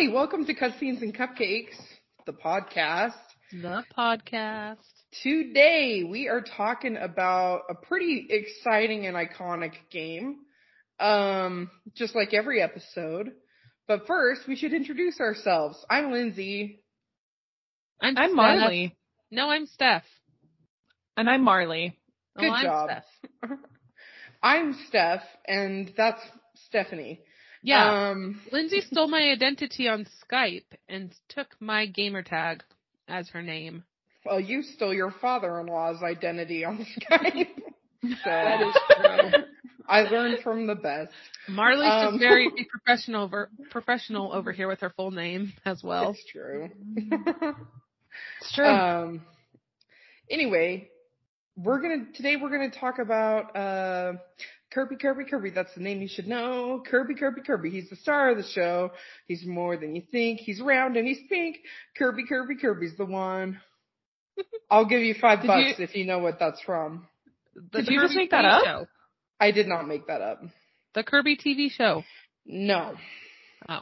Hi, welcome to Cutscenes and Cupcakes, the podcast. The podcast. Today we are talking about a pretty exciting and iconic game. Um, just like every episode. But first, we should introduce ourselves. I'm Lindsay. I'm, I'm Steph. Marley. No, I'm Steph. And I'm Marley. Oh, Good I'm job. Steph. I'm Steph, and that's Stephanie. Yeah. Um, Lindsay stole my identity on Skype and took my gamer tag as her name. well, you stole your father-in-law's identity on Skype. so That is true. I learned from the best. Marley's Um, just very professional over professional over here with her full name as well. It's true. It's true. Um. Anyway, we're gonna today we're gonna talk about uh Kirby Kirby Kirby. That's the name you should know. Kirby Kirby Kirby. He's the star of the show. He's more than you think. He's round and he's pink. Kirby Kirby Kirby's the one. I'll give you five Did bucks you- if you know what that's from. The Did you just make that TV up? Show. I did not make that up. The Kirby TV show. No. Oh.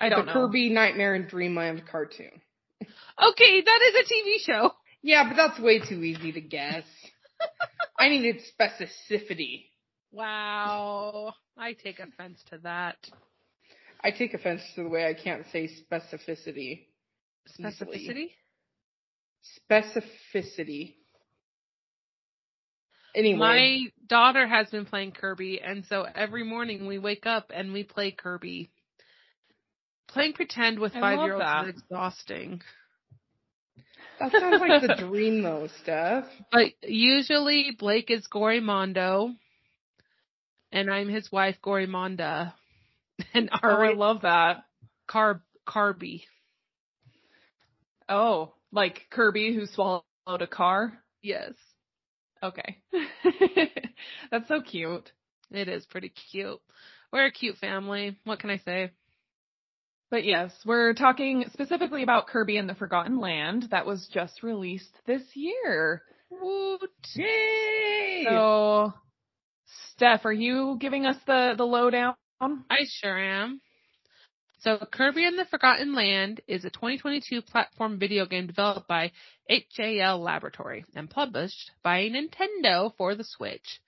I don't know. the know. Kirby Nightmare in Dreamland cartoon. Okay, that is a TV show. Yeah, but that's way too easy to guess. I needed specificity. Wow. I take offense to that. I take offense to the way I can't say specificity. Specificity? Specificity. Anyway, My daughter has been playing Kirby, and so every morning we wake up and we play Kirby. Playing pretend with I five year olds is exhausting. that sounds like the dream though, Steph. But usually Blake is Gorimondo, and I'm his wife, Gorimonda. And Oh, I love that. Carb Carby. Oh, like Kirby who swallowed a car? Yes. Okay. That's so cute. It is pretty cute. We're a cute family. What can I say? But yes, we're talking specifically about Kirby and the Forgotten Land that was just released this year. Woot. Yay! So, Steph, are you giving us the, the lowdown? I sure am. So, Kirby and the Forgotten Land is a 2022 platform video game developed by HAL Laboratory and published by Nintendo for the Switch.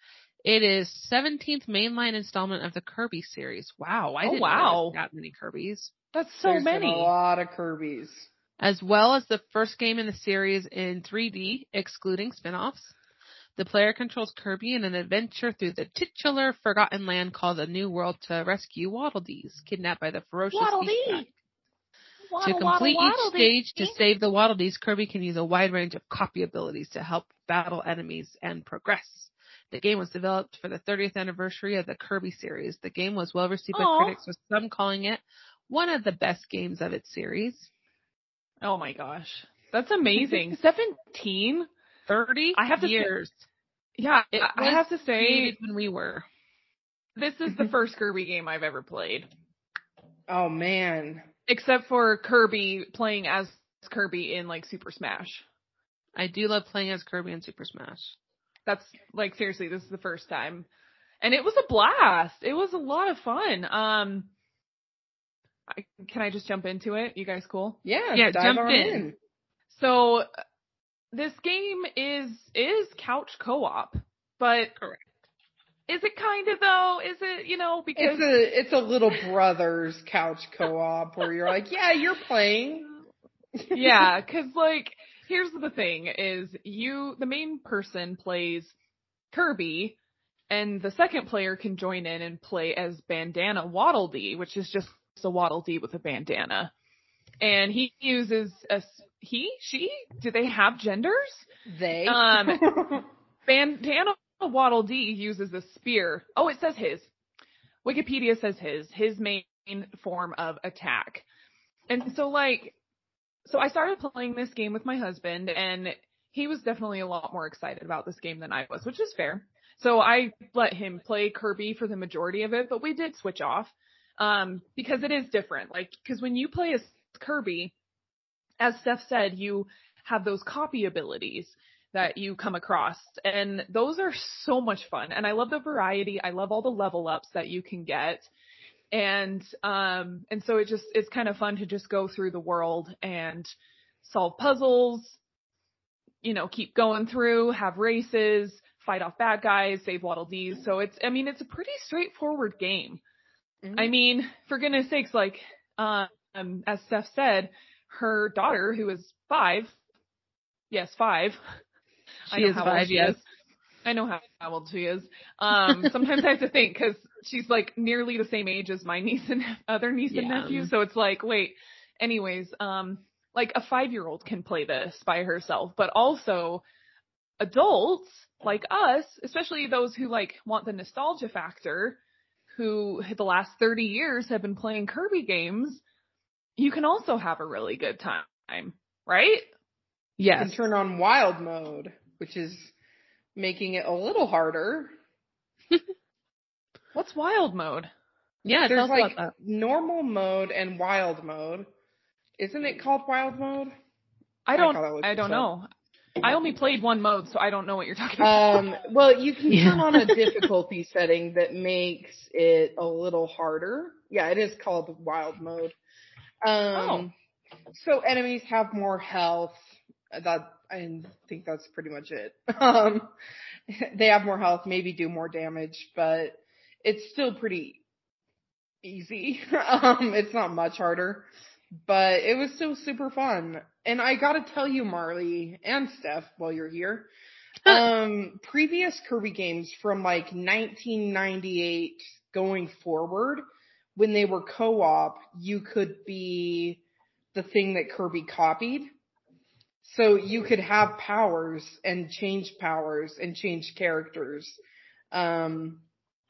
It is 17th mainline installment of the Kirby series. Wow, I Oh, didn't wow. know that many Kirby's. That's so There's many. a lot of Kirby's. As well as the first game in the series in 3D, excluding spin-offs. The player controls Kirby in an adventure through the titular Forgotten Land called the New World to rescue Waddle Dees, kidnapped by the ferocious Waddle Beast Dee! Waddle, to complete waddle, each stage to save the Waddle Dees, Kirby can use a wide range of copy abilities to help battle enemies and progress. The game was developed for the 30th anniversary of the Kirby series. The game was well received by critics, with some calling it one of the best games of its series. Oh my gosh. That's amazing. 17? 30 I have to say- years. Yeah, It I was have to say, when we were. this is the first Kirby game I've ever played. Oh man. Except for Kirby playing as Kirby in like Super Smash. I do love playing as Kirby in Super Smash. That's like seriously, this is the first time. And it was a blast. It was a lot of fun. Um I, can I just jump into it? You guys cool? Yeah, Yeah, dive jump on in. in. So this game is is couch co-op, but Correct. is it kind of though? Is it, you know, because It's a it's a little brothers couch co-op where you're like, yeah, you're playing. yeah, cuz like here's the thing is you the main person plays Kirby and the second player can join in and play as Bandana Waddle Dee, which is just a Waddle Dee with a bandana. And he uses a s- he, she, do they have genders? They. Um, Bandana Waddle Dee uses a spear. Oh, it says his. Wikipedia says his. His main form of attack. And so like, so I started playing this game with my husband and he was definitely a lot more excited about this game than I was, which is fair. So I let him play Kirby for the majority of it, but we did switch off. Um, because it is different. Like, cause when you play as Kirby, as Steph said, you have those copy abilities that you come across and those are so much fun. And I love the variety. I love all the level ups that you can get. And um and so it just it's kind of fun to just go through the world and solve puzzles, you know, keep going through, have races, fight off bad guys, save Waddle Dees. So it's, I mean, it's a pretty straightforward game. Mm-hmm. I mean, for goodness sakes, like, um, as Steph said, her daughter, who is five, yes, five. She is five, she yes. Is. I know how, how old she is. Um, sometimes I have to think because she's like nearly the same age as my niece and other niece yeah. and nephew. So it's like, wait, anyways, um, like a five year old can play this by herself, but also adults like us, especially those who like want the nostalgia factor, who the last 30 years have been playing Kirby games, you can also have a really good time, right? Yes. You can turn on wild mode, which is making it a little harder. What's wild mode? Yeah, there's like normal mode and wild mode. Isn't it called wild mode? I don't. I, I don't know. I only played one mode, so I don't know what you're talking about. Um, well, you can yeah. turn on a difficulty setting that makes it a little harder. Yeah, it is called wild mode. Um, oh. so enemies have more health. That I think that's pretty much it. Um, they have more health, maybe do more damage, but it's still pretty easy. um, it's not much harder but it was still super fun. And I gotta tell you, Marley and Steph, while you're here, um, previous Kirby games from like 1998 going forward, when they were co-op, you could be the thing that Kirby copied. So you could have powers and change powers and change characters. Um,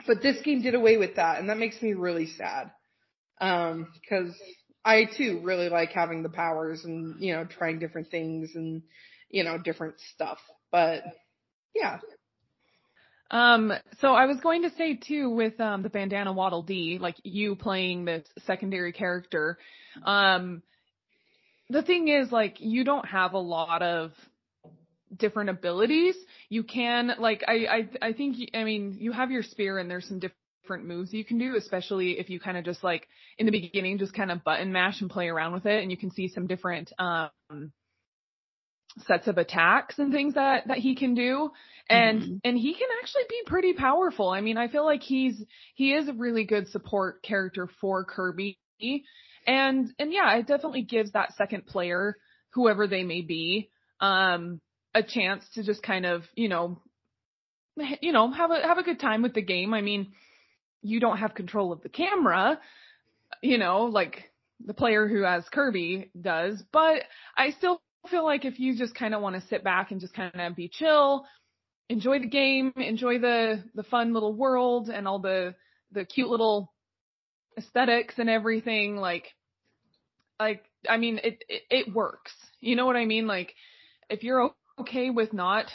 but this game did away with that and that makes me really sad. Um, cause I too really like having the powers and, you know, trying different things and, you know, different stuff. But yeah. Um, so I was going to say too with um the bandana waddle dee, like you playing this secondary character, um the thing is like you don't have a lot of different abilities. You can like I I I think I mean you have your spear and there's some different different moves you can do, especially if you kind of just like in the beginning just kind of button mash and play around with it and you can see some different um sets of attacks and things that that he can do and mm-hmm. and he can actually be pretty powerful. I mean, I feel like he's he is a really good support character for Kirby. And and yeah, it definitely gives that second player, whoever they may be, um a chance to just kind of, you know, you know, have a have a good time with the game. I mean, you don't have control of the camera, you know, like the player who has Kirby does, but I still feel like if you just kind of want to sit back and just kind of be chill, enjoy the game, enjoy the the fun little world and all the the cute little aesthetics and everything like like I mean it, it it works. You know what I mean? Like if you're okay with not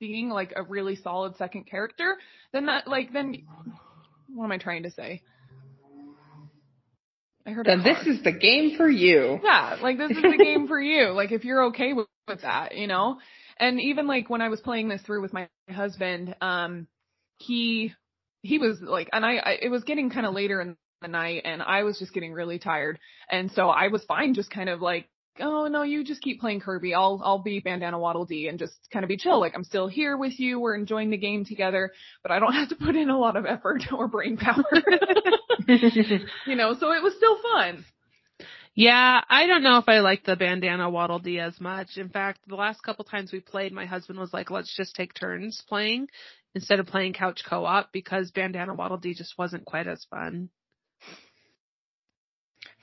being like a really solid second character, then that like then what am I trying to say? I heard. Then this is the game for you. Yeah, like this is the game for you. Like if you're okay with, with that, you know. And even like when I was playing this through with my husband, um, he he was like, and I, I it was getting kind of later in the night, and I was just getting really tired, and so I was fine, just kind of like oh no, you just keep playing Kirby. I'll I'll be Bandana Waddle Dee and just kind of be chill. Like I'm still here with you. We're enjoying the game together, but I don't have to put in a lot of effort or brain power. you know, so it was still fun. Yeah, I don't know if I like the bandana waddle dee as much. In fact, the last couple times we played, my husband was like, let's just take turns playing instead of playing couch co-op because bandana waddle dee just wasn't quite as fun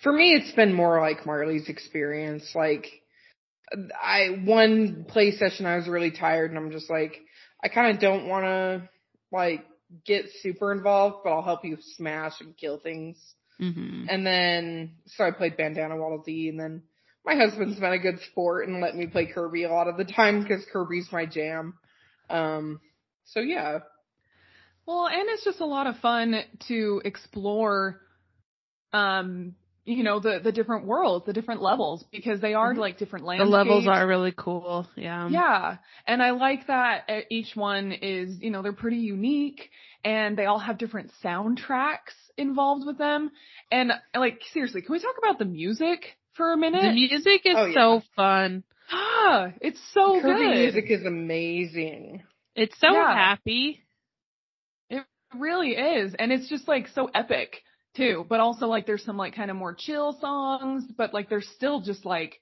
for me, it's been more like Marley's experience. Like, I, one play session, I was really tired and I'm just like, I kind of don't want to, like, get super involved, but I'll help you smash and kill things. Mm-hmm. And then, so I played Bandana Waddle Dee and then my husband's been a good sport and let me play Kirby a lot of the time because Kirby's my jam. Um, so yeah. Well, and it's just a lot of fun to explore, um, you know, the, the different worlds, the different levels, because they are Mhm. like different landscapes The levels are really cool. Yeah. Yeah. And I like that uh, each one is, you know, they're pretty unique and they all have different soundtracks involved with them. And like, seriously, can we talk about the music for a minute? The music is Oh, yeah. so fun. ah, it's so Kirby good. music is amazing. It's so Yeah. happy. It really is. And it's just like so epic too. But also like there's some like kind of more chill songs, but like they're still just like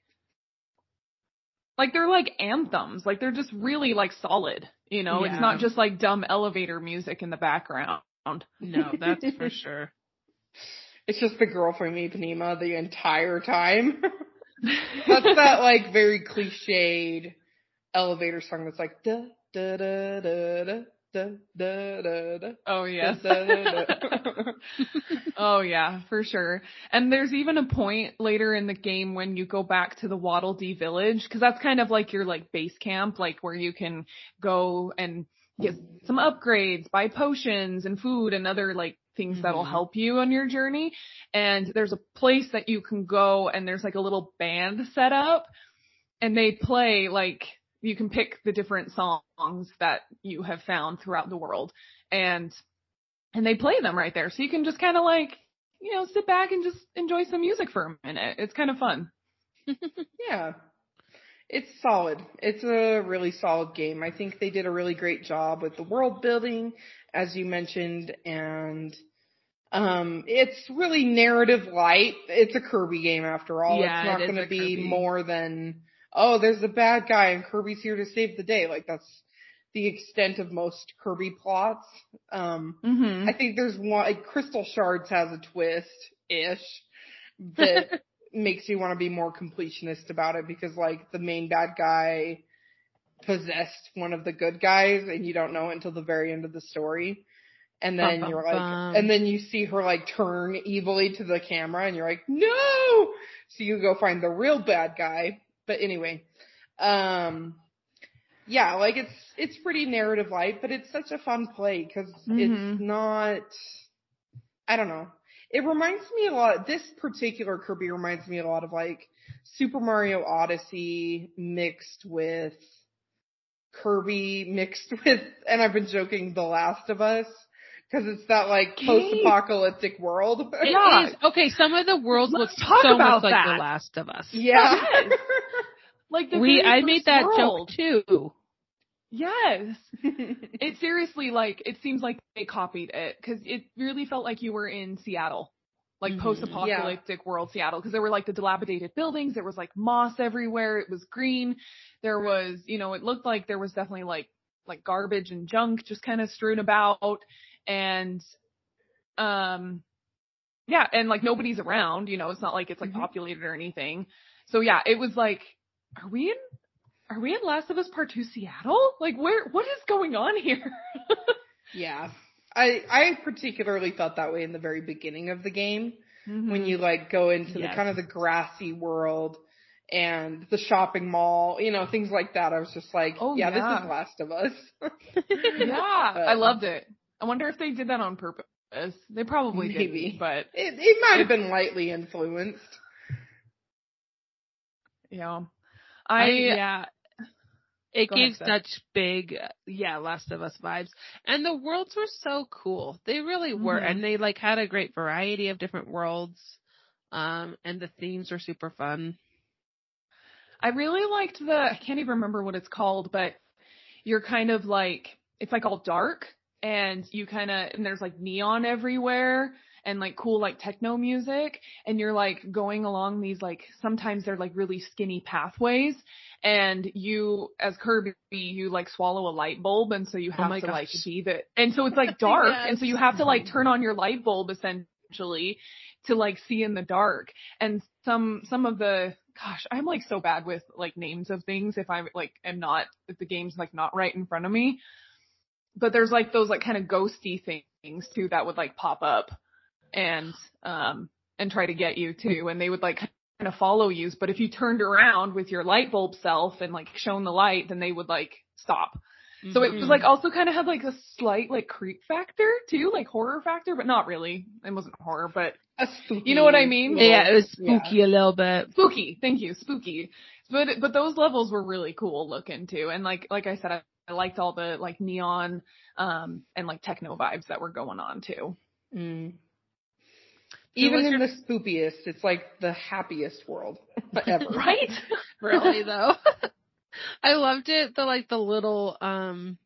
like they're like anthems. Like they're just really like solid. You know, it's not just like dumb elevator music in the background. No, that's for sure. It's just the girl from Ipanema the entire time. that's that like very cliched elevator song that's like da da da da da da da da. Oh yes. Oh yeah, for sure. And there's even a point later in the game when you go back to the Waddle Dee village because that's kind of like your like base camp, like where you can go and get some upgrades, buy potions and food and other like things that'll Mhm. help you on your journey. And there's a place that you can go and there's like a little band set up and they play like you can pick the different songs that you have found throughout the world and and they play them right there. So you can just kind of like, you know, sit back and just enjoy some music for a minute. It's kind of fun. Yeah. It's solid. It's a really solid game. I think they did a really great job with the world building, as you mentioned, and um it's really narrative light. It's a Kirby game after all. Yeah, it's not it is gonna be Kirby. more than oh, there's a bad guy and Kirby's here to save the day. Like that's the extent of most Kirby plots. Um Mm-hmm. I think there's one like Crystal Shards has a twist ish that makes you want to be more completionist about it because like the main bad guy possessed one of the good guys and you don't know until the very end of the story. And then Bum, you're like, bum. and then you see her like turn evilly to the camera and you're like, no! So you go find the real bad guy. But anyway, um, yeah, like it's, it's pretty narrative light, but it's such a fun play because Mhm. it's not, I don't know. It reminds me a lot, this particular Kirby reminds me a lot of like Super Mario Odyssey mixed with Kirby mixed with, and I've been joking, The Last of Us. Cause it's that like post-apocalyptic world. It Yeah. is- okay, some of the worlds look Let's talk so about much like. The Last of Us. yeah. Like the We I made that world. joke too. Yes. It seriously like it seems like they copied it because it really felt like you were in Seattle, like Mhm. post-apocalyptic world Seattle because there were like the dilapidated buildings, there was like moss everywhere, it was green, there was you know it looked like there was definitely like like garbage and junk just kind of strewn about and um yeah and like nobody's around you know it's not like it's like Mhm. populated or anything so yeah it was like are we in are we in Last of Us Part 2 Seattle? Like where what is going on here? yeah. I, I particularly felt that way in the very beginning of the game. when you like go into the kind of the grassy world and the shopping mall, you know, things like that. I was just like, Oh, yeah, yeah. this is Last of Us. Yeah, I loved it. I wonder if they did that on purpose. They probably Maybe. did, but It, it might have been lightly influenced. yeah. I, I yeah. It Go gave Steph. such big, uh, yeah, Last of Us vibes. And the worlds were so cool. They really were. Mhm. And they like had a great variety of different worlds. Um, and the themes were super fun. I really liked the I can't even remember what it's called, but you're kind of like it's like all dark and you kind of and there's like neon everywhere and like cool like techno music and you're like going along these like sometimes they're like really skinny pathways and you as Kirby you like swallow a light bulb and so you Oh have my to like gosh. be the and so it's like dark and so you have to like turn on your light bulb essentially to like see in the dark. And some some of the gosh i'm like so bad with like names of things if i like am not if the game's like not right in front of me but there's like those like kind of ghosty things too that would like pop up and um and try to get you too and they would like kind of follow you but if you turned around with your light bulb self and like shone the light then they would like stop so it was Mhm. like also kind of had like a slight like creep factor too, like horror factor, but not really. It wasn't horror, but A spooky. You know what I mean? Yeah, it was Yeah. spooky a little bit. spooky. Thank you, spooky. But but those levels were really cool looking too, and like like I said, I, I liked all the like neon um and like techno vibes that were going on too. Mm. Who Even in your- the spookiest, it's like the happiest world ever. Right? really though. I loved it. The like the little um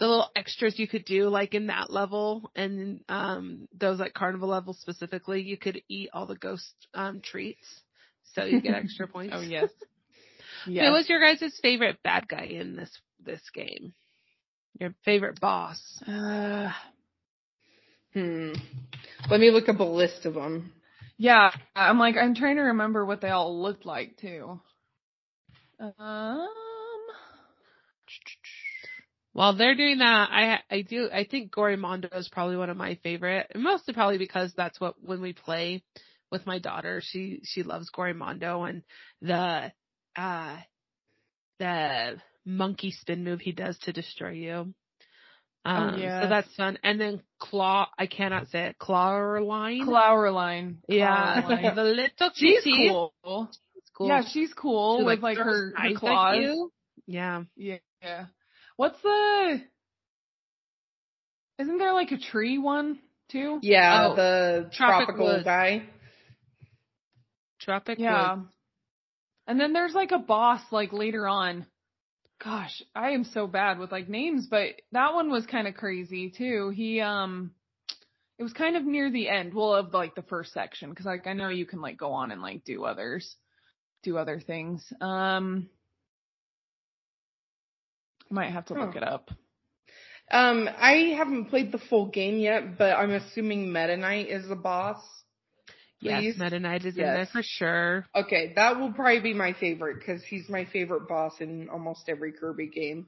the little extras you could do like in that level and um those like carnival levels specifically, you could eat all the ghost um treats. So you get extra points. oh yes. Who was your guys' favorite bad guy in this this game? Your favorite boss? Uh, Hmm. Let me look up a list of them. yeah, I'm like I'm trying to remember what they all looked like too. Um. While they're doing that, I I do I think Gorimondo is probably one of my favorite, mostly probably because that's what when we play with my daughter, she she loves Gorimondo and the uh the monkey spin move he does to destroy you. Um, yes. so that's fun. And then Claw, I cannot say it, Clawline. Clawroline. yeah, Clawroline. the little She's kitty. cool. She's cool. Yeah, she's cool She, with like her, her claws. you. Yeah. Yeah. Yeah. What's the? Isn't there like a tree one too? Yeah, Oh, the Tropic tropical Woods. guy. Tropic Yeah. Woods. And then there's like a boss like later on. Gosh, I am so bad with like names, but that one was kind of crazy too. He um it was kind of near the end, well of like the first section cuz like I know you can like go on and like do others do other things. Um might have to look it up. Um, I haven't played the full game yet, but I'm assuming Meta Knight is the boss. Yes, Please? Meta Knight is in there for sure. Okay, that will probably be my favorite because he's my favorite boss in almost every Kirby game.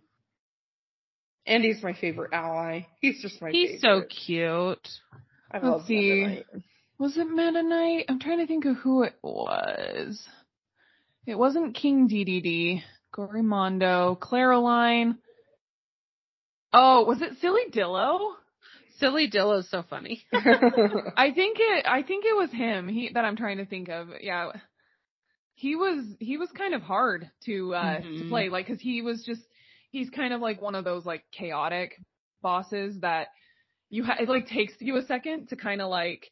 And he's my favorite ally. He's just my He's so cute. I Let's love Meta see. Knight. Was it Meta Knight? I'm trying to think of who it was. It wasn't King Dedede. Gorimondo, Clawroline. Oh, was it Sillydillo? Sillydillo's so funny. I think it. I think it was him. He that I'm trying to think of. Yeah, he was. He was kind of hard to uh to Mhm. play. Like, cause he was just. He's kind of like one of those like chaotic bosses that you ha- it like takes you a second to kind of like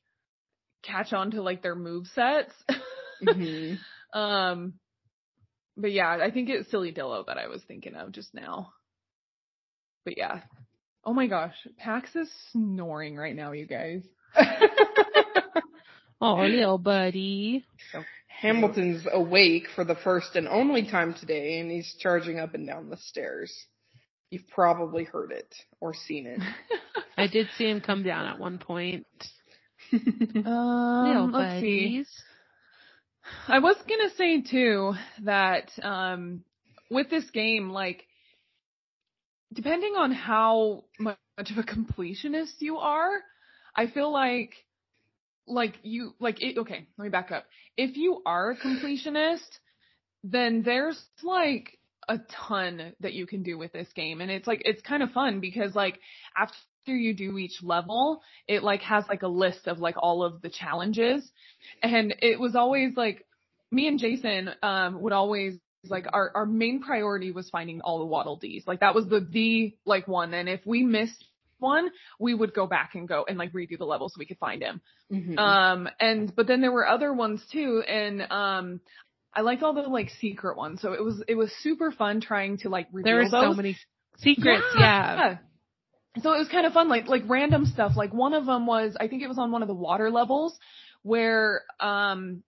catch on to like their move sets. Mhm. um, but yeah, I think it's Sillydillo that I was thinking of just now. But yeah. Oh my gosh, Pax is snoring right now, you guys. Oh, little buddy. Hamilton's awake for the first and only time today, and he's charging up and down the stairs. You've probably heard it or seen it. I did see him come down at one point. Um, little let's see. buddies. I was gonna say too that um with this game, like depending on how much of a completionist you are, I feel like like you like it okay, let me back up. If you are a completionist, then there's like a ton that you can do with this game and it's like it's kind of fun because like after you do each level, it like has like a list of like all of the challenges and it was always like me and Jason um would always like our our main priority was finding all the waddle dees like that was the the like one and if we missed one we would go back and go and like redo the level so we could find him Mhm. um and but then there were other ones too and um I liked all the like secret ones so it was it was super fun trying to like reveal There were so many secrets. Yeah. So it was kind of fun, like like random stuff. Like one of them was, I think it was on one of the water levels, where um,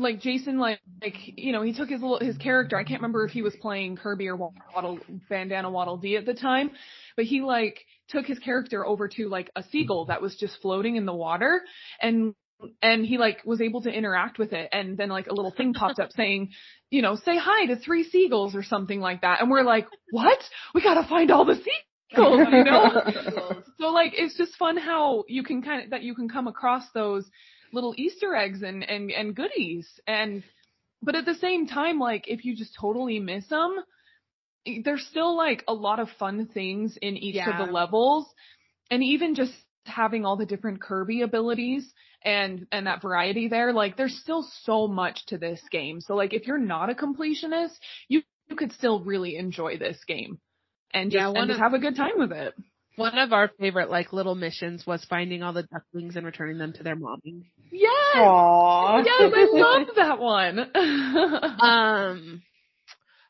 like Jason, like like you know, he took his little his character. I can't remember if he was playing Kirby or Waddle Bandana Waddle Dee at the time, but he like took his character over to like a seagull that was just floating in the water, and and he like was able to interact with it and then like a little thing popped up saying you know say hi to three seagulls or something like that and we're like what we gotta find all the seagulls you know so like it's just fun how you can kind of that you can come across those little easter eggs and and and goodies and but at the same time like if you just totally miss them there's still like a lot of fun things in each of the levels and even just having all the different Kirby abilities and and that variety there, like there's still so much to this game. So like if you're not a completionist, you, you could still really enjoy this game and just, Yeah, and just of- have a good time with it. One of our favorite like little missions was finding all the ducklings and returning them to their mommy. Yes. Aww. Yes, I love that one. Um,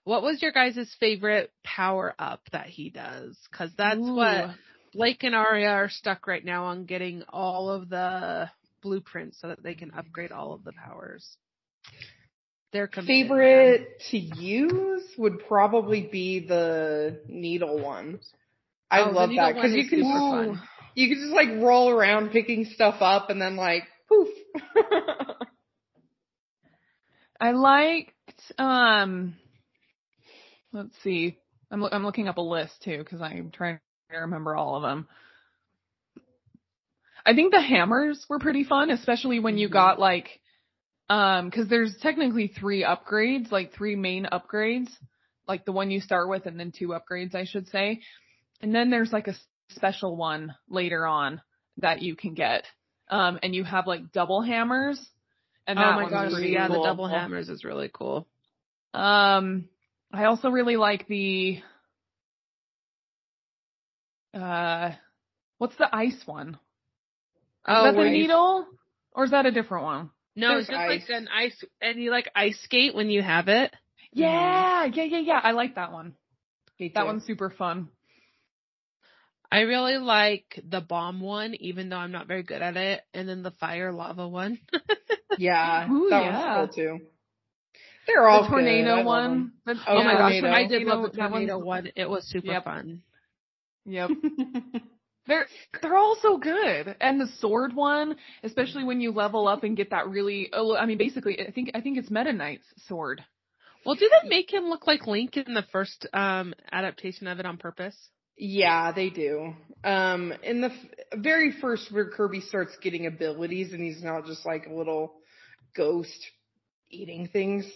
what was your guys' favorite power up that he does? Because that's what Blake and Arya are stuck right now on getting all of the blueprints so that they can upgrade all of the powers. Their Favorite to use would probably be the needle one. I Oh, love that because you can super Ooh. fun. you can just like roll around picking stuff up and then like poof. I liked um let's see. I'm I'm looking up a list too cuz I'm trying to remember all of them. I think the hammers were pretty fun, especially when you Mhm. got like um cuz there's technically 3 upgrades, like 3 main upgrades, like the one you start with and then two upgrades I should say. And then there's like a special one later on that you can get. Um and you have like double hammers. And oh my one's gosh, pretty yeah, the double hammers is really cool. Um, I also really like the, uh, what's the ice one? Is Oh, that the needle? Or is that a different one? No, There's it's just ice. like an ice, and you like ice skate when you have it. Yeah, yeah, yeah, yeah. I like that one. That one's super fun. I really like the bomb one, even though I'm not very good at it, and then the fire lava one. yeah, Ooh, that yeah. one's cool too. They're all the tornado good. One. The- Oh Oh my Yeah. gosh, Tornado. I did love the that tornado one. It was super Yep. fun. Yep. They're they're all so good. And the sword one, especially when you level up and get that really oh I mean basically I think I think it's Meta Knight's sword. Well, do they make him look like Link in the first um adaptation of it on purpose? Yeah, they do. Um, in the f- very first where Kirby starts getting abilities and he's not just like a little ghost eating things,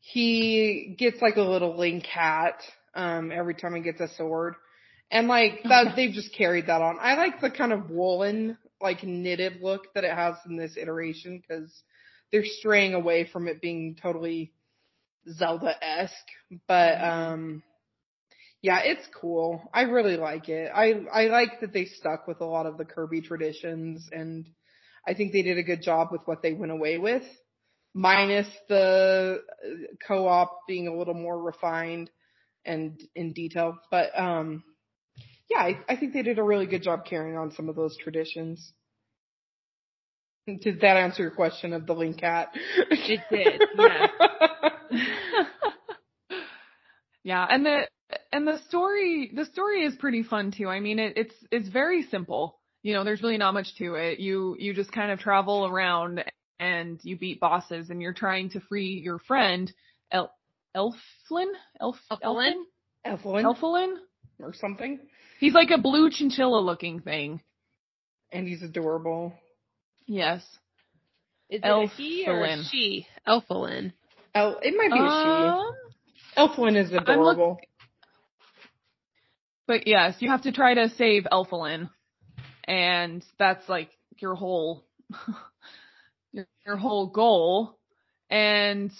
he gets like a little link hat, um, every time he gets a sword. And like that, they've just carried that on. I like the kind of woolen, like knitted look that it has in this iteration because they're straying away from it being totally Zelda-esque. But, um, yeah, it's cool. I really like it. I I like that they stuck with a lot of the Kirby traditions and I think they did a good job with what they went away with. Minus the uh, co-op being a little more refined and in detail. But um yeah, I, I think they did a really good job carrying on some of those traditions. Did that answer your question of the Link Cat? It did, yes. yeah, and the and the story the story is pretty fun too. I mean, it, it's it's very simple. You know, there's really not much to it. You you just kind of travel around and you beat bosses, and you're trying to free your friend El Elflin Elf Elflin? Evelyn Elflin. or something. He's like a blue chinchilla looking thing. And he's adorable. Yes. Is it a he or a she? Elfilin. El, it might be a Um, she. Elfwin is look- adorable. But yes, you have to try to save Elfilin. And that's like your whole your, your whole goal. And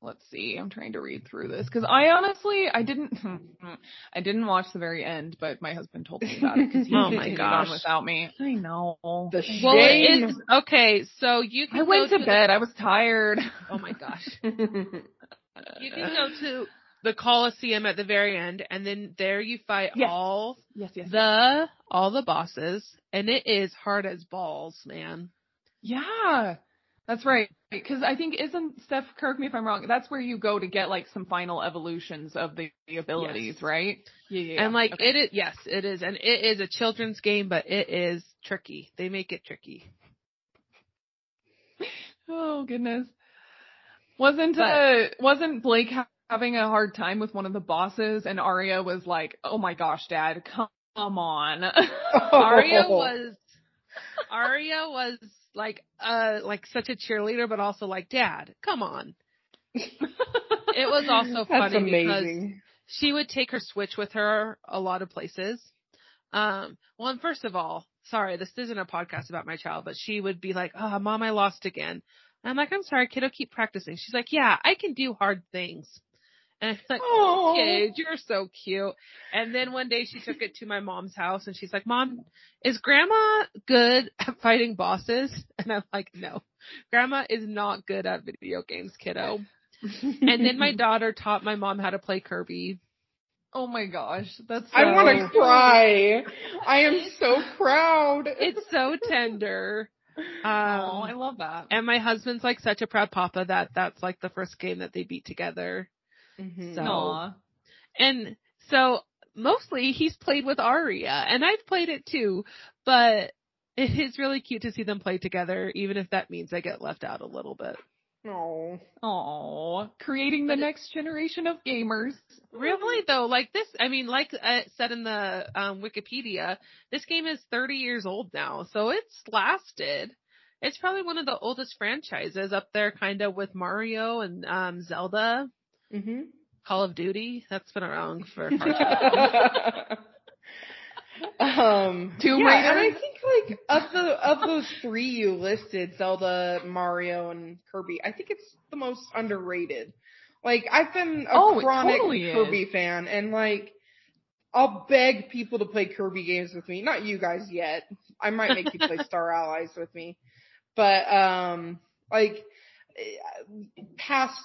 let's see, I'm trying to read through this cuz I honestly I didn't I didn't watch the very end, but my husband told me about it cuz he Oh my continued on gosh. without me. I know. The I Well, know. it Shame. okay. So you can I went go to bed. I was tired. Oh my gosh. You can go to the Coliseum at the very end, and then there you fight Yes. all Yes, yes. the all the bosses, and it is hard as balls, man. Yeah, that's right. Because I think isn't Steph, correct me if I'm wrong. That's where you go to get like some final evolutions of the, the abilities, right? Yeah, yeah. And like okay. it is, yes, it is, and it is a children's game, but it is tricky. They make it tricky. Oh goodness. Wasn't But- uh wasn't Blake having a hard time with one of the bosses, and Arya was like, "Oh my gosh, Dad, come on." Arya was Arya was like uh like such a cheerleader, but also like, Dad, come on. It was also funny because she would take her Switch with her a lot of places. Um, well, and first of all, sorry, this isn't a podcast about my child, but she would be like, oh, mom, I lost again. I'm like, I'm sorry, kiddo, keep practicing. She's like, yeah, I can do hard things. And I'm like, Aw. kid, you're so cute. And then one day she took it to my mom's house and she's like, mom, is grandma good at fighting bosses? And I'm like, no, grandma is not good at video games, kiddo. And then my daughter taught my mom how to play Kirby. Oh my gosh, that's. So... I want to cry. I am so proud. It's so tender. Um, Oh, I love that. and my husband's like such a proud papa that that's like the first game that they beat together. Mhm. So- Aw. And so mostly he's played with Arya and I've played it too, but it is really cute to see them play together, even if that means I get left out a little bit. Oh. Aw, creating the next generation of gamers. Really though, like this, I mean, like it said in the um, Wikipedia, this game is 30 years old now, so it's lasted. It's probably one of the oldest franchises up there, kind of with Mario and um, Zelda, Mhm. Call of Duty. That's been around for. far um, Tomb yeah, and I think like of the of those three you listed, Zelda, Mario, and Kirby, I think it's the most underrated. Like I've been a Oh, chronic totally is. Kirby fan, and like I'll beg people to play Kirby games with me. Not you guys yet. I might make you play Star Allies with me, but um, like past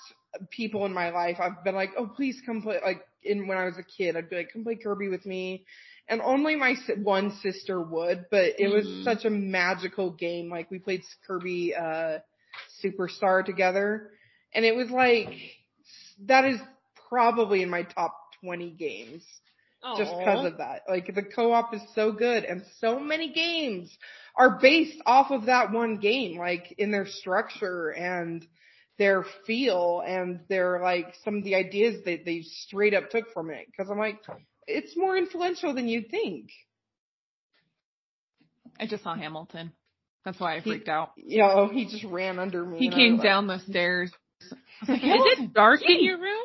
people in my life, I've been like, oh, please come play. Like in when I was a kid, I'd be like, come play Kirby with me. And only my si- one sister would, but it was Mhm. such a magical game. Like we played Kirby uh Superstar together, and it was like that is probably in my top 20 games just because of that. Like the co-op is so good and so many games are based off of that one game, like in their structure and their feel and their like some of the ideas that they straight up took from it. Cause I'm like, it's more influential than you'd think. I just saw Hamilton. That's why I He- freaked out. You oh, know, he just ran under me. He came like- down the stairs. Like, Is it dark in your room?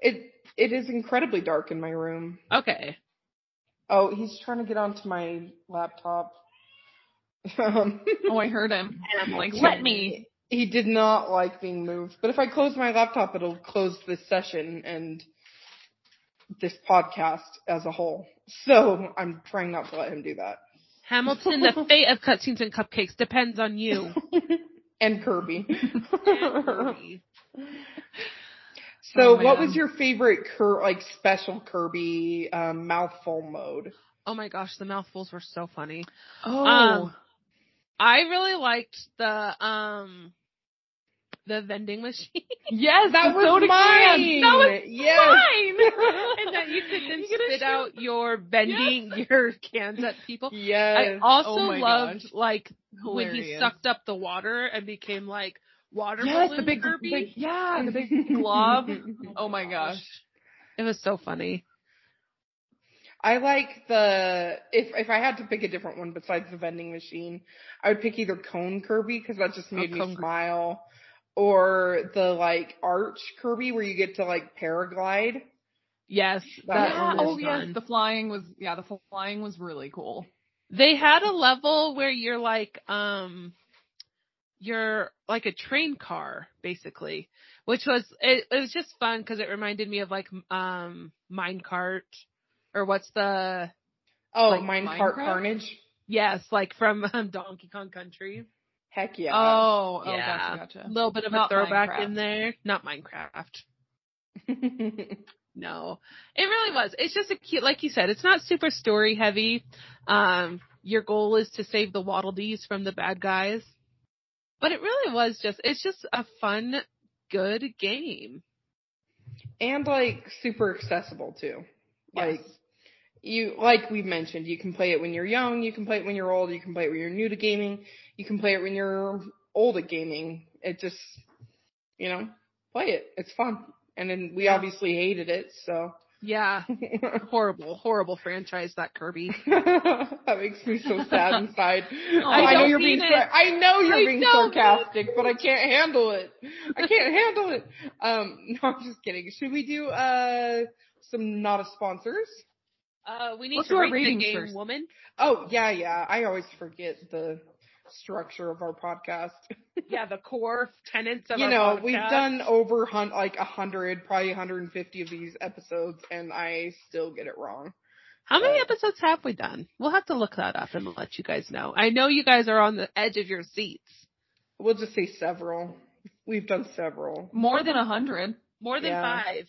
It, it is incredibly dark in my room. Okay. Oh, he's trying to get onto my laptop. Oh, I heard him. And I'm like, let me. He did not like being moved. But if I close my laptop, it'll close this session and this podcast as a whole. So I'm trying not to let him do that. Hamilton, the fate of cutscenes and cupcakes depends on you. and Kirby. Kirby. so Oh, what was your favorite like special Kirby um, mouthful mode? oh my gosh, the mouthfuls were so funny. Oh. Um, I really liked the um the vending machine. yes, That was soda mine. can. That was yes. mine. and that you could then spit shoe. out your vending your cans at people. Yes. I also Oh loved gosh. like when he sucked up the water and became like water Yes, balloon the big, Kirby. big, yeah, the big glob. Oh my gosh. It was so funny. I like the if if I had to pick a different one besides the vending machine, I would pick either cone Kirby because that just oh, made me cone- smile, or the like arch Kirby where you get to like paraglide. Yes, That that Yeah, one oh was yes, fun. the flying was yeah, the flying was really cool. They had a level where you're like, um, you're like a train car, basically, which was, it, it was just fun because it reminded me of like, um, Minecart or what's the, Oh, Like Minecart Carnage. yes, like from um, Donkey Kong Country. Heck yeah. Oh, oh, yeah. gotcha, A little bit of Not a throwback Minecraft. in there. Not Minecraft. No, it really was. It's just a cute, like you said, it's not super story heavy. Um, your goal is to save the Waddle Dees from the bad guys. But it really was just, it's just a fun, good game. and like super accessible too. Like Yes. You like we've mentioned, you can play it when you're young, you can play it when you're old, you can play it when you're new to gaming, you can play it when you're old at gaming. It just you know, play it. It's fun. And then we Yeah. obviously hated it, so Yeah, horrible, horrible franchise, that Kirby. that makes me so sad inside. I I, know don't you're being sar- I know you're I being sarcastic, but I can't handle it. I can't handle it. Um no, I'm just kidding. Should we do uh some not a sponsors? Uh, we need Let's to do our rate the game, first. woman. Oh yeah, yeah. I always forget the structure of our podcast. Yeah, the core tenets of you our know, we've done over hun- like a hundred, probably 150 of these episodes, and I still get it wrong. How many episodes have we done? We'll have to look that up and let you guys know. I know you guys are on the edge of your seats. We'll just say several. We've done several, More than a hundred. More than Yeah. five.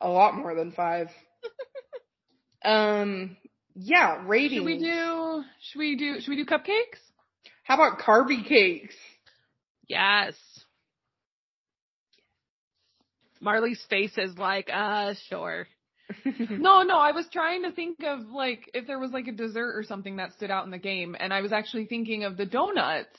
a lot more than five. Um, yeah, ratings. Should we do? Should we do? Should we do cupcakes? How about carby cakes? Yes. Marley's face is like, uh, sure. No, no. I was trying to think of like if there was like a dessert or something that stood out in the game, and I was actually thinking of the donuts.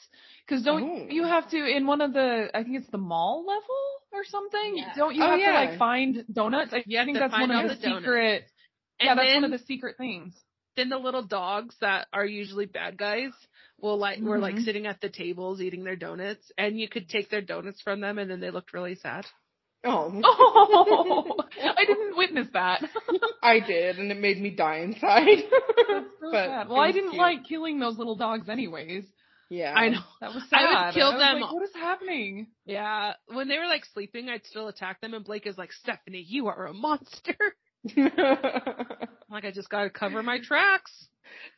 Because don't Oh. you have to in one of the? I think it's the mall level or something. Yeah. Don't you Oh, have yeah. to like find donuts? I You have think that's one of the, the donuts. secret. And yeah, that's then, one of the secret things. then the little dogs that are usually bad guys will like, were like Mhm. sitting at the tables eating their donuts and you could take their donuts from them and then they looked really sad. oh, Oh, I didn't witness that. I did, and it made me die inside. So But sad. Well, I didn't cute. like killing those little dogs anyways. Yeah, I know. That was sad. I would kill was them- Like, what is happening? Yeah. When they were like sleeping, I'd still attack them and Blake is like, Stephanie, you are a monster. Like I just gotta cover my tracks.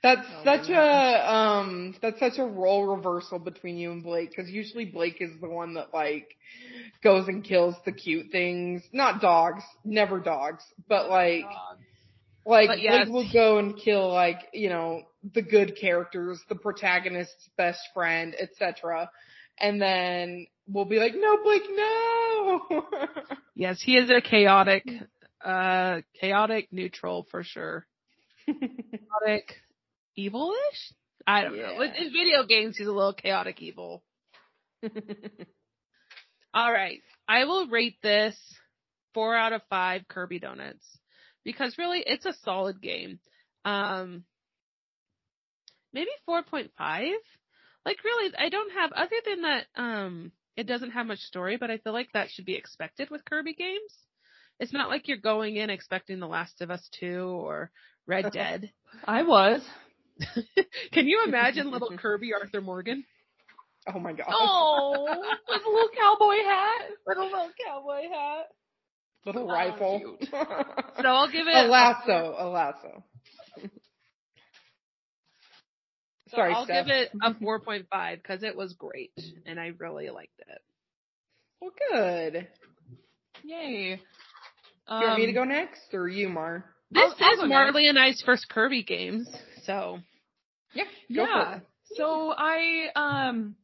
That's Oh, such goodness. a um that's such a role reversal between you and Blake because usually Blake is the one that like goes and kills the cute things, not dogs, never dogs, but like like But yes. Blake will go and kill like you know the good characters, the protagonist's best friend, etc. And then we'll be like, no, Blake, no. Yes, he is a chaotic, uh, chaotic neutral for sure. Chaotic, evilish? I don't know. Yeah. In video games, he's a little chaotic evil. All right, I will rate this four out of five Kirby Donuts because really, it's a solid game. Um, maybe four point five. Like really, I don't have other than that. Um, it doesn't have much story, but I feel like that should be expected with Kirby games. It's not like you're going in expecting The Last of Us 2 or Red Dead. I was. Can you imagine little Kirby Arthur Morgan? oh my god. Oh, with a little cowboy hat. With a little cowboy hat. Little Oh, rifle. So I'll give it a lasso, a lasso. So Sorry, I'll Steph. give it a 4.5 because it was great and I really liked it. Well, good. Yay. Do you want me to Um, go next, or you, Mar? This I'll- I'll is go Marley and I's first Kirby games, so Yeah, go for Yeah. it. So I um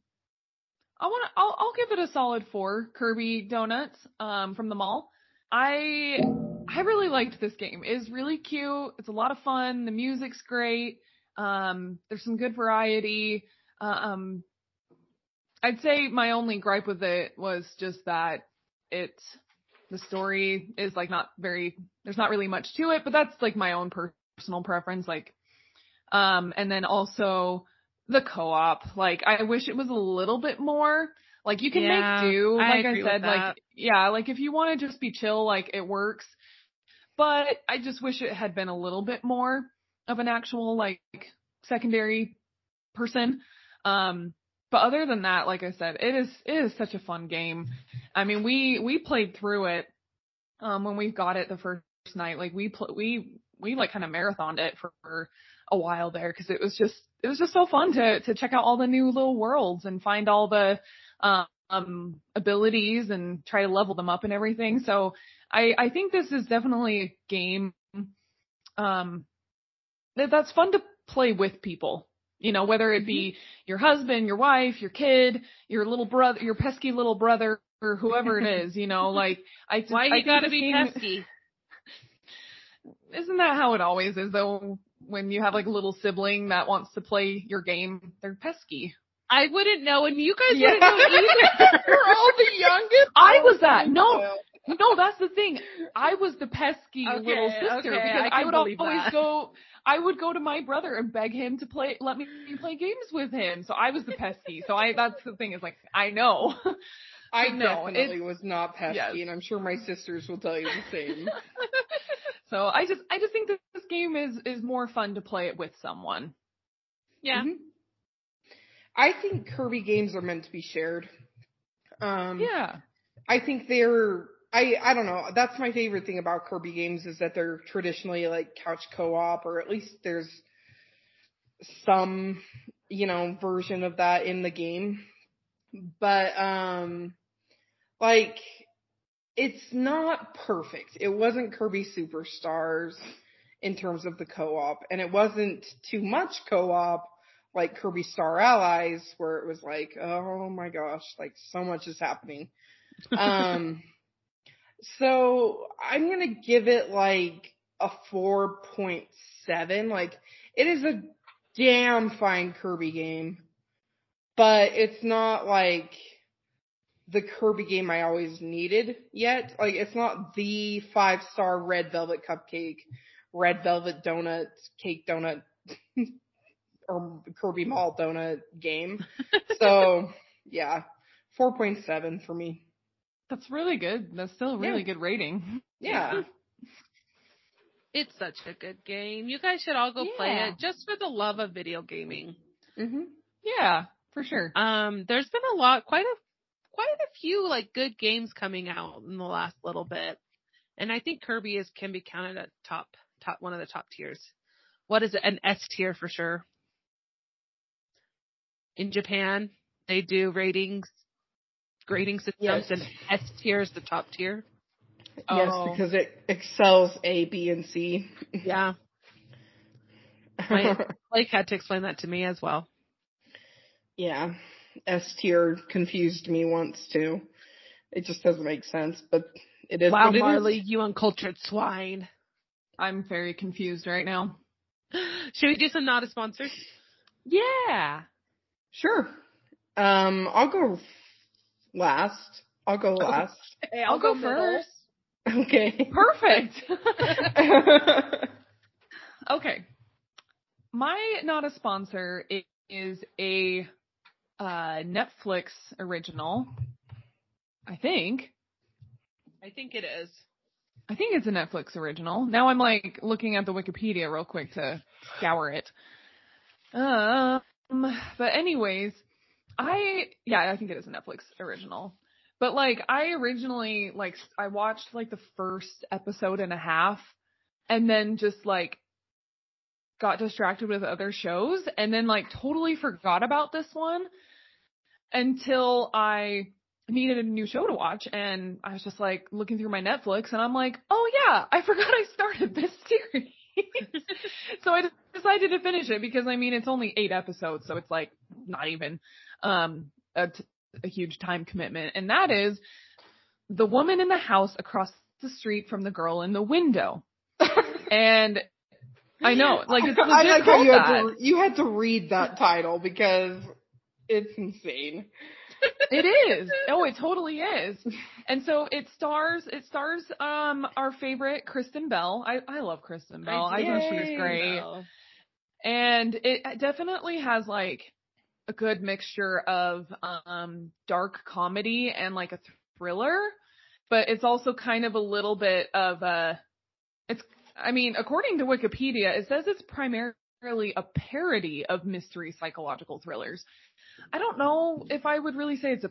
I want to I'll I'll give it a solid 4 Kirby donuts um from the mall. I I really liked this game. It's really cute. It's a lot of fun. The music's great. Um there's some good variety. Uh, um I'd say my only gripe with it was just that it's the story is like not very there's not really much to it, but that's like my own personal preference like um and then also the co-op. Like I wish it was a little bit more. Like you can Yeah, make do. Like I, with said, like yeah, like if you want to just be chill, like it works. But I just wish it had been a little bit more of an actual like secondary person. Um but other than that, like I said, it is it is such a fun game. I mean, we we played through it um when we got it the first night. Like we pl- we we like kind of marathoned it for, a while there because it was just it was just so fun to to check out all the new little worlds and find all the um, um abilities and try to level them up and everything. So I I think this is definitely a game um that that's fun to play with people. You know, whether it be mm-hmm. your husband, your wife, your kid, your little brother, your pesky little brother, or whoever it is. You know, like I just, why I you gotta be game- pesky? isn't that how it always is though? When you have like a little sibling that wants to play your game, they're pesky. I wouldn't know, and you guys Yeah. wouldn't know either. We're all the youngest. I was that. No, no, that's the thing. I was the pesky Okay, little sister okay, because I I, would always that. go. I would go to my brother and beg him to play, let me play games with him. So I was the pesky. So I, that's the thing is like, I know. I know. definitely it's- was not pesky, Yes. and I'm sure my sisters will tell you the same. So I just I just think that this game is is more fun to play it with someone. Yeah. Mhm. I think Kirby games are meant to be shared. Um, Yeah. I think they're I I don't know. That's my favorite thing about Kirby games is that they're traditionally like couch co-op or at least there's some, you know, version of that in the game. But um like it's not perfect. It wasn't Kirby Superstars in terms of the co-op and it wasn't too much co-op like Kirby Star Allies where it was like, oh my gosh, like so much is happening. Um so I'm gonna give it like a 4.7. Like it is a damn fine Kirby game, but it's not like the Kirby game I always needed yet. Like it's not the five star red velvet cupcake, red velvet donut, cake donut, or Kirby mall donut game. so yeah, 4.7 for me. That's really good. That's still a really Yeah. good rating. Yeah. It's such a good game. You guys should all go play it just for the love of video gaming. Mm-hmm. Yeah, for sure. Um, there's been a lot, quite a, quite a few like good games coming out in the last little bit, and I think Kirby is can be counted at top, top one of the top tiers. What is it? An S tier for sure. In Japan, they do ratings, grading systems, Yes. and S tier is the top tier. Yes, Oh. because it excels A, B, and C. Yeah, My- Blake had to explain that to me as well. yeah. S tier confused me once too. It just doesn't make sense, but it is wow, it is. Marley, you uncultured swine. I'm very confused right now. Should we do some not a sponsors? Yeah. Sure. Um, I'll go last. I'll go last. Hey, I'll, go, first. Okay. Perfect. okay. My not a sponsor is a uh, Netflix original. I think. I think it is. I think it's a Netflix original. Now I'm like looking at the Wikipedia real quick to scour it. Um, but anyways, I yeah, I think it is a Netflix original. But like I originally like I watched like the first episode and a half and then just like got distracted with other shows and then like totally forgot about this one until I needed a new show to watch and I was just like looking through my Netflix and I'm like, oh yeah, I forgot I started this series. so I decided to finish it because I mean it's only eight episodes, so it's like not even um a, t- a huge time commitment. And that is the woman in the house across the street from the girl in the window. and I know, like it's I like how you that. had to you had to read that title because it's insane. It is. Oh, it totally is. And so it stars it stars um our favorite Kristen Bell. I I love Kristen Bell. I think she's great. And it definitely has like a good mixture of um dark comedy and like a thriller, but it's also kind of a little bit of a it's I mean, according to Wikipedia, it says it's primarily a parody of mystery psychological thrillers. I don't know if I would really say it's a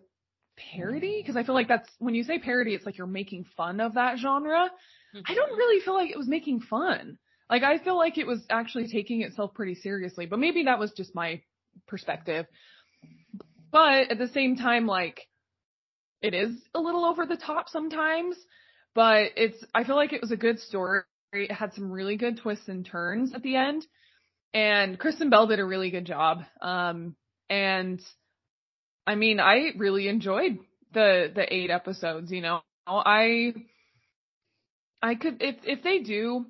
parody because I feel like that's when you say parody, it's like you're making fun of that genre. I don't really feel like it was making fun. Like I feel like it was actually taking itself pretty seriously, but maybe that was just my perspective. But at the same time, like it is a little over the top sometimes, but it's I feel like it was a good story. It had some really good twists and turns at the end. And Kristen Bell did a really good job. Um and I mean, I really enjoyed the the eight episodes, you know. I I could if if they do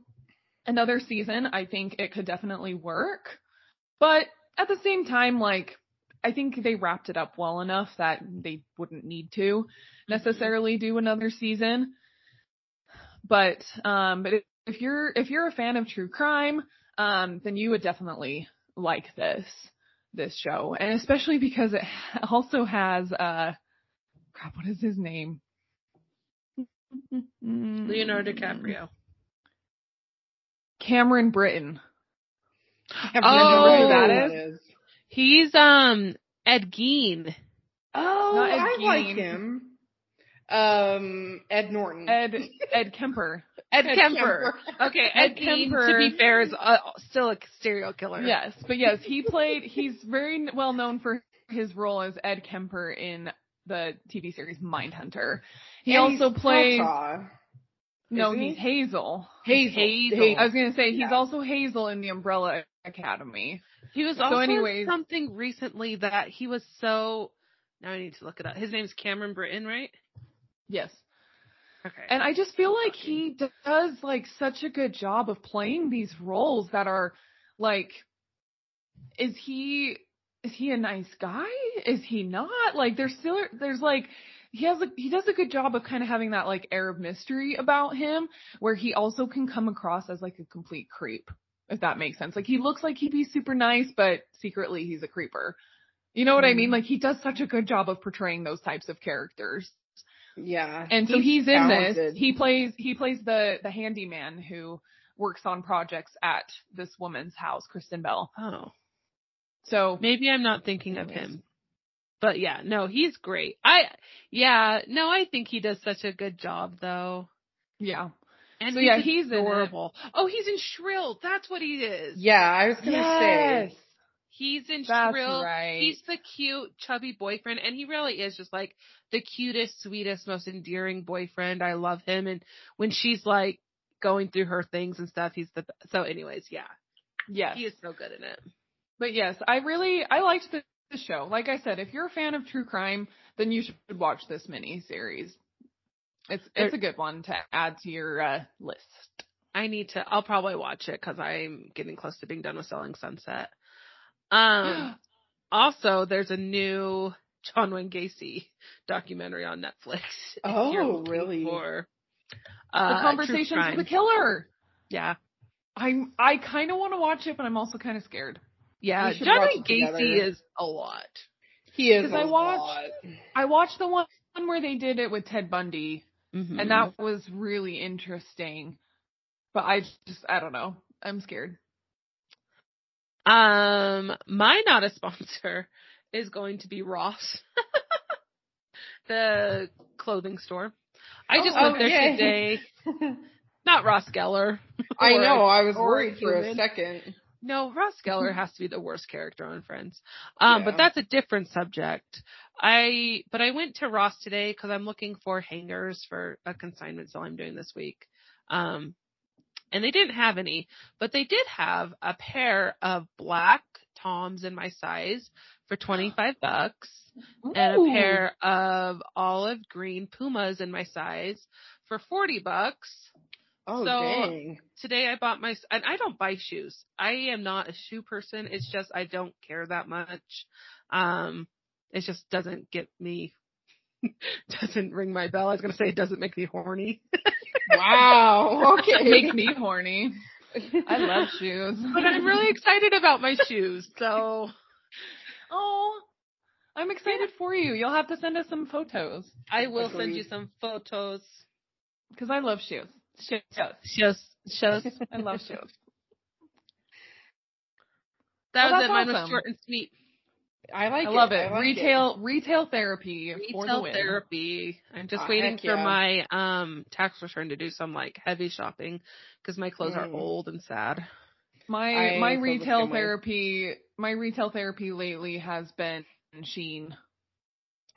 another season, I think it could definitely work. But at the same time, like I think they wrapped it up well enough that they wouldn't need to necessarily do another season. But um but if, if you're if you're a fan of true crime, um then you would definitely like this this show. And especially because it also has uh crap, what is his name? Leonardo DiCaprio. Cameron Britton. I've Oh. never Who that heard of is? He's um Ed Gein. Oh, Ed I like him. Um, Ed Norton. Ed Ed Kemper. Ed, Ed Kemper. Okay, Ed, Ed Gein, Kemper. to be fair, is uh, still a serial killer. Yes, but yes, he played. He's very well known for his role as Ed Kemper in the TV series Mindhunter. He And also plays. Tata. No, isn't he's he? Hazel. Hazel. Hazel. I was gonna say he's Yeah. also Hazel in the Umbrella Academy. He was So also in anyways- something recently that he was so. Now I need to look it up. His name's Cameron Britton, right? Yes. Okay. And I just feel like he does like such a good job of playing these roles that are like is he is he a nice guy? Is he not? Like there's still there's like he has a he does a good job of kind of having that like air of mystery about him where he also can come across as like a complete creep if that makes sense. Like he looks like he'd be super nice but secretly he's a creeper. You know what I mean? Mhm. Like he does such a good job of portraying those types of characters. Yeah. And so he's in this. He plays he plays the the handyman who works on projects at this woman's house, Kristen Bell. oh, So maybe I'm not thinking of him. But yeah, no, he's great. I yeah, no, I think he does such a good job though. yeah. And So he's yeah, he's adorable. Oh, he's in Shrill. That's what he is. Yeah, I was gonna say. He's in That's Shrill. right. He's the cute, chubby boyfriend, and he really is just like the cutest, sweetest, most endearing boyfriend. I love him, and when she's like going through her things and stuff, he's the so. Anyways, yeah, yes. he is so good in it. But yes, I really I liked the, the show. Like I said, if you're a fan of true crime, then you should watch this mini series. It's it's a good one to add to your uh, list. I need to. I'll probably watch it because I'm getting close to being done with Selling Sunset. Um. also, there's a new John Wayne Gacy documentary on Netflix. Oh, really? For, the uh, true conversations with the killer. Yeah. I'm I kind of want to watch it, but I'm also kind of scared. Yeah, John Wayne it together. Gacy is a lot. He is 'Cause a I watched- lot. I watched the one where they did it with Ted Bundy, Mhm. and that was really interesting. But I just I don't know. I'm scared. Um, my not a sponsor is going to be Ross, the clothing store. I just Oh, went there okay. today. Not Ross Geller. I Or- know. I was or worried for a second. No, Ross Geller has to be the worst character on Friends. Um, Yeah. but that's a different subject. I, but I went to Ross today because I'm looking for hangers for a consignment sale I'm doing this week. Um, and they didn't have any, but they did have a pair of black Toms in my size for 25 bucks and a pair of olive green Pumas in my size for 40 bucks Oh So- dang. today I bought my and I don't buy shoes. I am not a shoe person. It's just I don't care that much. Um it just doesn't get me doesn't ring my bell. I was gonna say it doesn't make me horny. Wow. Okay. Make me horny. I love shoes. But I'm really excited about my shoes. So Oh, I'm excited for you. You'll have to send us some photos I will send you some photos. because I love shoes. Shoes. Shoes. Shoes. I love shoes. That Oh, was that's it. Mine was awesome. short and sweet. I like I it. love it. I like retail retail therapy for the Retail win. therapy. I'm just Ah, waiting for yeah. my um tax return to do some like heavy shopping because my clothes are Mm. old and sad. My I my feel the retail therapy my retail therapy lately has been Shein.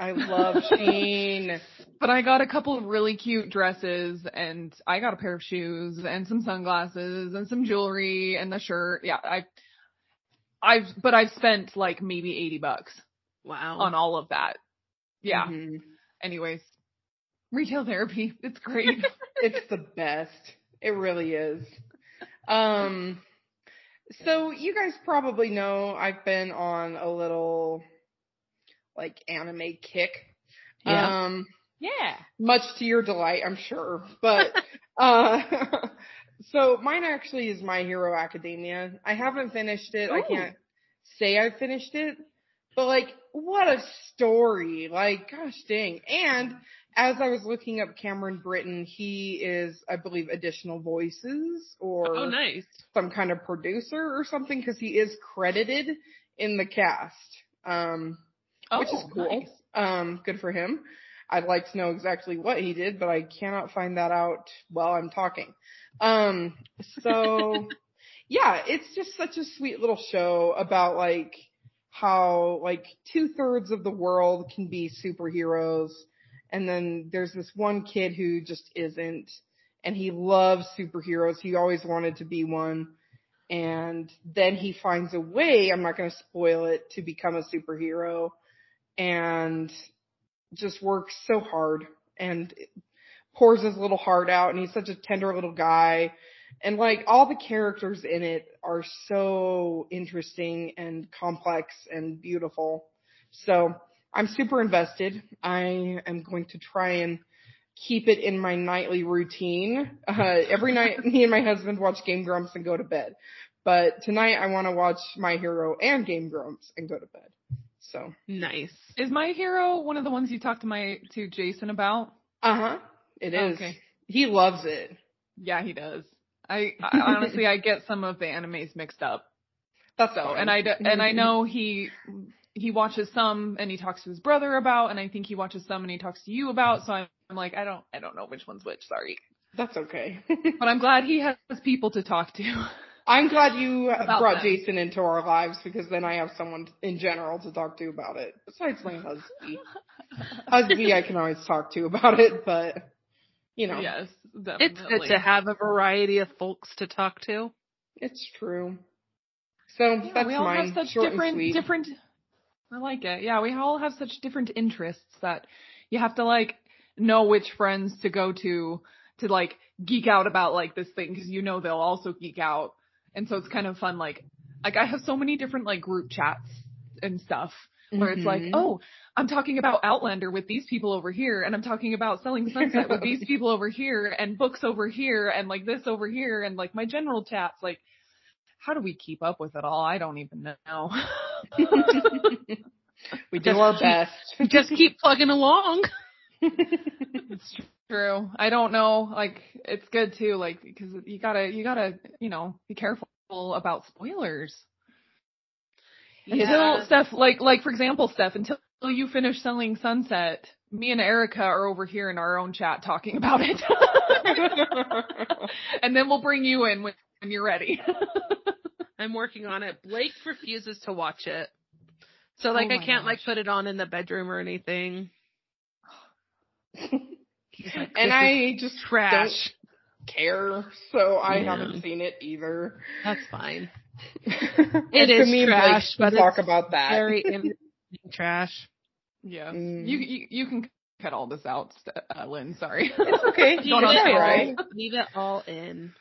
I love Shein. But I got a couple of really cute dresses and I got a pair of shoes and some sunglasses and some jewelry and the shirt. Yeah, I I've but I've spent like maybe 80 bucks Wow. on all of that. Yeah. Mhm. Anyways, retail therapy, it's great. It's the best. It really is. Um so you guys probably know I've been on a little like anime kick. Yeah. Um yeah. much to your delight, I'm sure. But uh so mine actually is My Hero Academia. I haven't finished it. I can't say I finished it. But like what a story. Like gosh dang. And as I was looking up Cameron Britton, he is, I believe, additional voices or Oh, nice. some kind of producer or something because he is credited in the cast. Um, which is Oh, cool. nice. Um, good for him. I'd like to know exactly what he did, but I cannot find that out while I'm talking. Um, so yeah, it's just such a sweet little show about like how like two thirds of the world can be superheroes. And then there's this one kid who just isn't and he loves superheroes. He always wanted to be one. And then he finds a way, I'm not going to spoil it, to become a superhero and just works so hard and pours his little heart out and he's such a tender little guy. And like all the characters in it are so interesting and complex and beautiful. So I'm super invested. I am going to try and keep it in my nightly routine. Uh, every night me and my husband watch Game Grumps and go to bed. But tonight I want to watch My Hero and Game Grumps and go to bed. So, Nice. Is my hero one of the ones you talked to my to Jason about? uh huh. It is. Okay. He loves it. Yeah, he does. I, I honestly I get some of the animes mixed up. That's So, fine. and I mm-hmm. and I know he he watches some and he talks to his brother about, and I think he watches some and he talks to you about. So I'm, I'm like, I don't I don't know which one's which. Sorry, That's okay. but I'm glad he has people to talk to. I'm glad you uh, brought them. Jason into our lives because then I have someone in general to talk to about it. Besides my husband. husband I can always talk to about it, but you know, Yes, definitely. It's good to have a variety of folks to talk to. it's true. So Yeah, that's we all mine. have such Short different different. I like it. Yeah, we all have such different interests that you have to like know which friends to go to to like geek out about like this thing because you know they'll also geek out, and so it's kind of fun. Like, like I have so many different like group chats and stuff where it's like, Mhm. oh, I'm talking about Outlander with these people over here, and I'm talking about Selling Sunset with these people over here, and books over here, and like this over here, and like my general chats. Like, how do we keep up with it all? I don't even know. we do our best. Just keep plugging along. it's true. I don't know. Like, it's good too. Like, because you gotta, you gotta, you know, be careful about spoilers. Until Yeah. Steph, like, like for example, Steph, until you finish selling Sunset, me and Erica are over here in our own chat talking about it. and then we'll bring you in when, when you're ready. I'm working on it. Blake refuses to watch it. So oh like Oh I can't like put it on in the bedroom or anything. Like, and I just trash. don't care, so I Yeah. haven't seen it either. That's fine. It is me and Blake trash, can but talk it's about that. Very trash. yeah. Mm. You, you, you can cut all this out, uh, Lynn. Sorry. It's okay. Leave Don't it all- right? Leave it all in.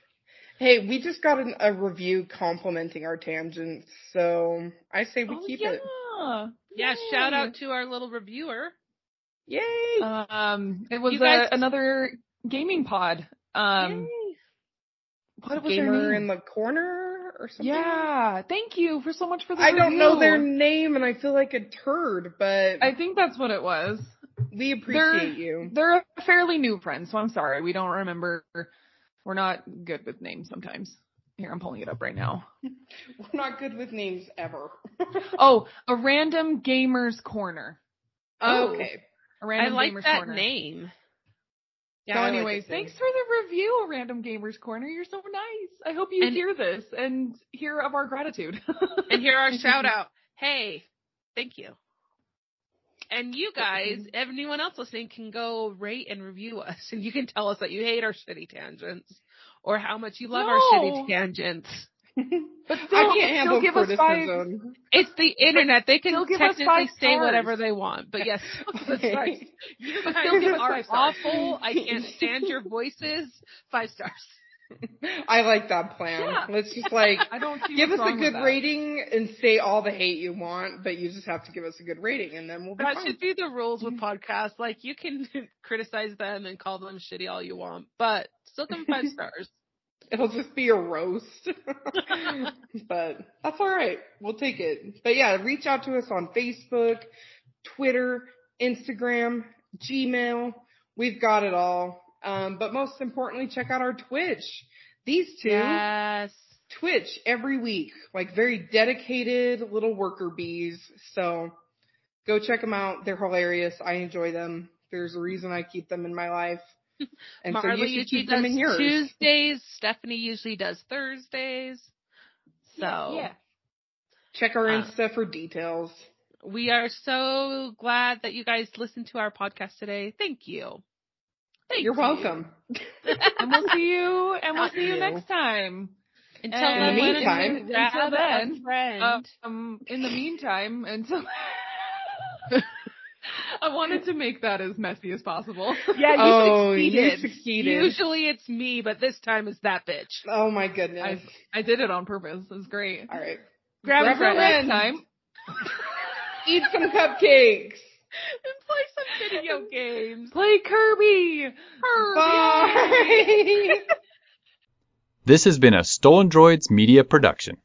Hey, we just got an, a review complimenting our tangents, so I say we Oh, keep yeah. it. Yeah, shout out to our little reviewer. Yay! Um, it was guys- uh, another gaming pod. Um, Yay. what was their Gamer name? in the corner or something. yeah, thank you for so much for the I don't know their name, and I feel like a turd, but I think that's what it was. we appreciate you. They're a fairly new friend, so I'm sorry we don't remember. We're not good with names sometimes. Here, I'm pulling it up right now. We're not good with names ever. Oh, a random gamers corner. Oh. okay. A I random like gamers that corner. name. Yeah, so I like anyways, thanks for the review, random gamers corner. You're so nice. I hope you And- hear this and hear of our gratitude. And hear our shout out. Hey, thank you. And you guys, anyone else listening can go rate and review us and you can tell us that you hate our shitty tangents or how much you love our No. shitty tangents. But still, I can't handle still give us five. criticism. It's the internet. They can still give us technically five say stars. whatever they want. But yes, still give us stars. You But guys still give are five stars. awful. I can't stand your voices. Five stars. I like that plan. Yeah. Let's just like I don't give us a good rating and say all the hate you want, but you just have to give us a good rating, and then we'll be That fine. should be the rules with podcasts. Like you can criticize them and call them shitty all you want, but still give them five stars. It'll just be a roast. but that's all right. We'll take it. But yeah, reach out to us on Facebook, Twitter, Instagram, Gmail, We've got it all. Um, but most importantly, check out our Twitch. These two, Yes. Twitch every week, like very dedicated little worker bees. So go check them out. They're hilarious. I enjoy them. There's a reason I keep them in my life. And so you should usually keep them does in yours. Tuesdays. Stephanie usually does Thursdays. So yeah. Check our Uh, Insta for details. we are so glad that you guys listened to our podcast today. Thank you. Thank You're you. welcome. And we'll see you. And we'll see you you. next time. Until And then, in the why don't you meantime- Until then, friend. Um, in the meantime, until I wanted to make that as messy as possible. yeah, you oh, you succeeded. succeeded. Usually it's me, but this time it's that bitch. Oh my goodness. I I did it on purpose. It was great. All right. Grab, Grab a a friend friend. Next time. Eat some cupcakes. and play some video games. Play Kirby. Bye. This has been a Stolen Droids Media Production.